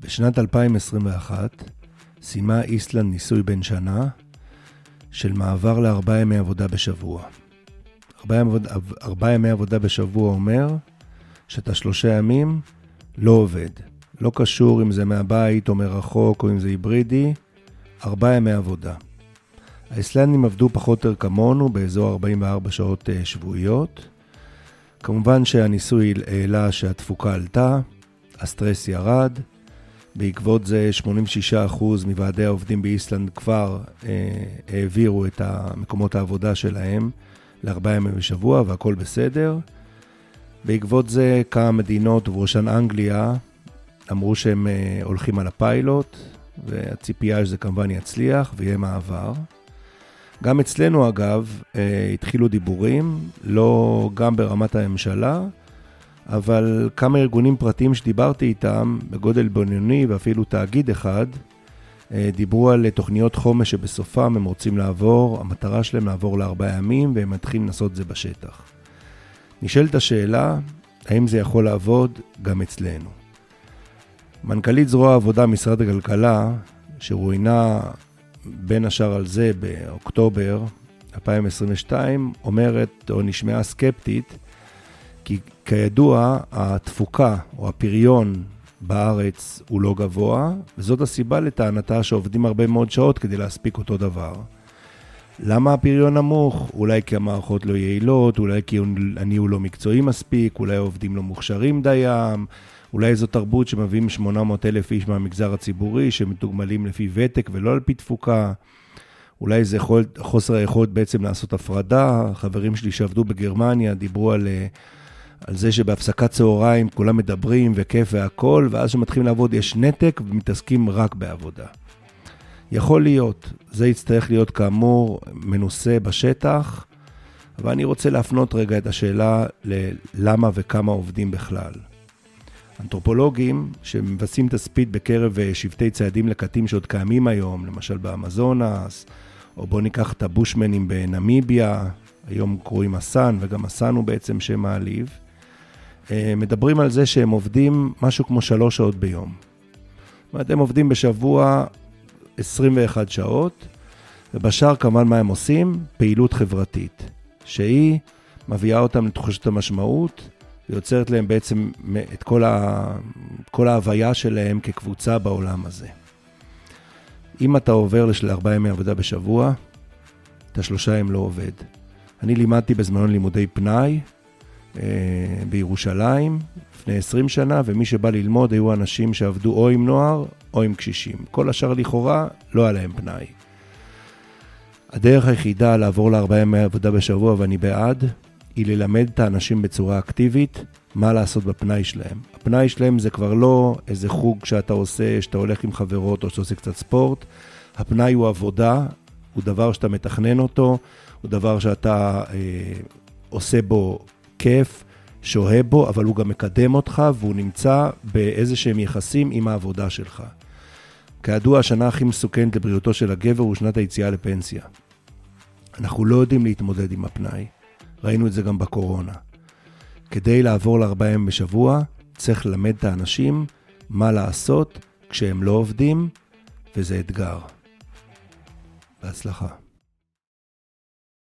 בשנת 2021 סיימה איסלנד ניסוי בן שנה של מעבר לארבעה ימי עבודה בשבוע. ארבעה ימי, עבודה בשבוע אומר שאתה שלושה ימים לא עובד. לא קשור אם זה מהבית או מרחוק או אם זה היברידי, ארבעה ימי עבודה. האיסלנדים עבדו פחות או יותר כמונו, באזור 44 שעות אה, שבועיות. כמובן שהניסוי העלה שהתפוקה עלתה, הסטרס ירד, בעקבות זה 86% מוועדי העובדים באיסלנד כבר אה, העבירו את מקומות העבודה שלהם לארבעה ימים בשבוע והכל בסדר. בעקבות זה כמה מדינות, ובראשן אנגליה, אמרו שהם אה, הולכים על הפיילוט, והציפייה שזה כמובן יצליח ויהיה מעבר. גם אצלנו אגב אה, התחילו דיבורים, לא גם ברמת הממשלה, אבל כמה ארגונים פרטיים שדיברתי איתם, בגודל בינוני ואפילו תאגיד אחד, אה, דיברו על תוכניות חומש שבסופם הם רוצים לעבור, המטרה שלהם לעבור לארבעה ימים, והם מתחילים לעשות את זה בשטח. נשאלת השאלה, האם זה יכול לעבוד גם אצלנו? מנכ"לית זרוע העבודה משרד הכלכלה, שרואיינה בין השאר על זה באוקטובר 2022, אומרת או נשמעה סקפטית, כי כידוע התפוקה או הפריון בארץ הוא לא גבוה, וזאת הסיבה לטענתה שעובדים הרבה מאוד שעות כדי להספיק אותו דבר. למה הפריון נמוך? אולי כי המערכות לא יעילות, אולי כי הניהול לא מקצועי מספיק, אולי העובדים לא מוכשרים דיים, אולי זו תרבות שמביאים 800 אלף איש מהמגזר הציבורי, שמתוגמלים לפי ותק ולא על פי תפוקה. אולי זה חוסר היכולת בעצם לעשות הפרדה. חברים שלי שעבדו בגרמניה דיברו על, אה, על זה שבהפסקת צהריים כולם מדברים וכיף והכול, ואז כשמתחילים לעבוד יש נתק ומתעסקים רק בעבודה. יכול להיות, זה יצטרך להיות כאמור מנוסה בשטח, אבל אני רוצה להפנות רגע את השאלה ללמה וכמה עובדים בכלל. אנתרופולוגים שמבצעים תצפית בקרב אה, שבטי ציידים לקטים שעוד קיימים היום, למשל באמזונס, או בואו ניקח את הבושמנים בנמיביה, היום קוראים אסן, וגם אסן הוא בעצם שם מעליב, מדברים על זה שהם עובדים משהו כמו שלוש שעות ביום. זאת אומרת, הם עובדים בשבוע 21 שעות, ובשאר כמובן מה הם עושים? פעילות חברתית, שהיא מביאה אותם לתחושת המשמעות, ויוצרת להם בעצם את כל, ה... כל ההוויה שלהם כקבוצה בעולם הזה. אם אתה עובר לשל ארבעה ימי עבודה בשבוע, אתה שלושה ימים לא עובד. אני לימדתי בזמנו לימודי פנאי אה, בירושלים לפני 20 שנה, ומי שבא ללמוד היו אנשים שעבדו או עם נוער או עם קשישים. כל השאר לכאורה לא היה להם פנאי. הדרך היחידה לעבור לארבעה ימי עבודה בשבוע, ואני בעד, היא ללמד את האנשים בצורה אקטיבית מה לעשות בפנאי שלהם. הפנאי שלהם זה כבר לא איזה חוג שאתה עושה, שאתה הולך עם חברות או שאתה עושה קצת ספורט. הפנאי הוא עבודה, הוא דבר שאתה מתכנן אותו, הוא דבר שאתה אה, עושה בו כיף, שוהה בו, אבל הוא גם מקדם אותך והוא נמצא באיזה שהם יחסים עם העבודה שלך. כידוע, השנה הכי מסוכנת לבריאותו של הגבר הוא שנת היציאה לפנסיה. אנחנו לא יודעים להתמודד עם הפנאי. ראינו את זה גם בקורונה. כדי לעבור לארבעה ימים בשבוע, צריך ללמד את האנשים מה לעשות כשהם לא עובדים, וזה אתגר. בהצלחה.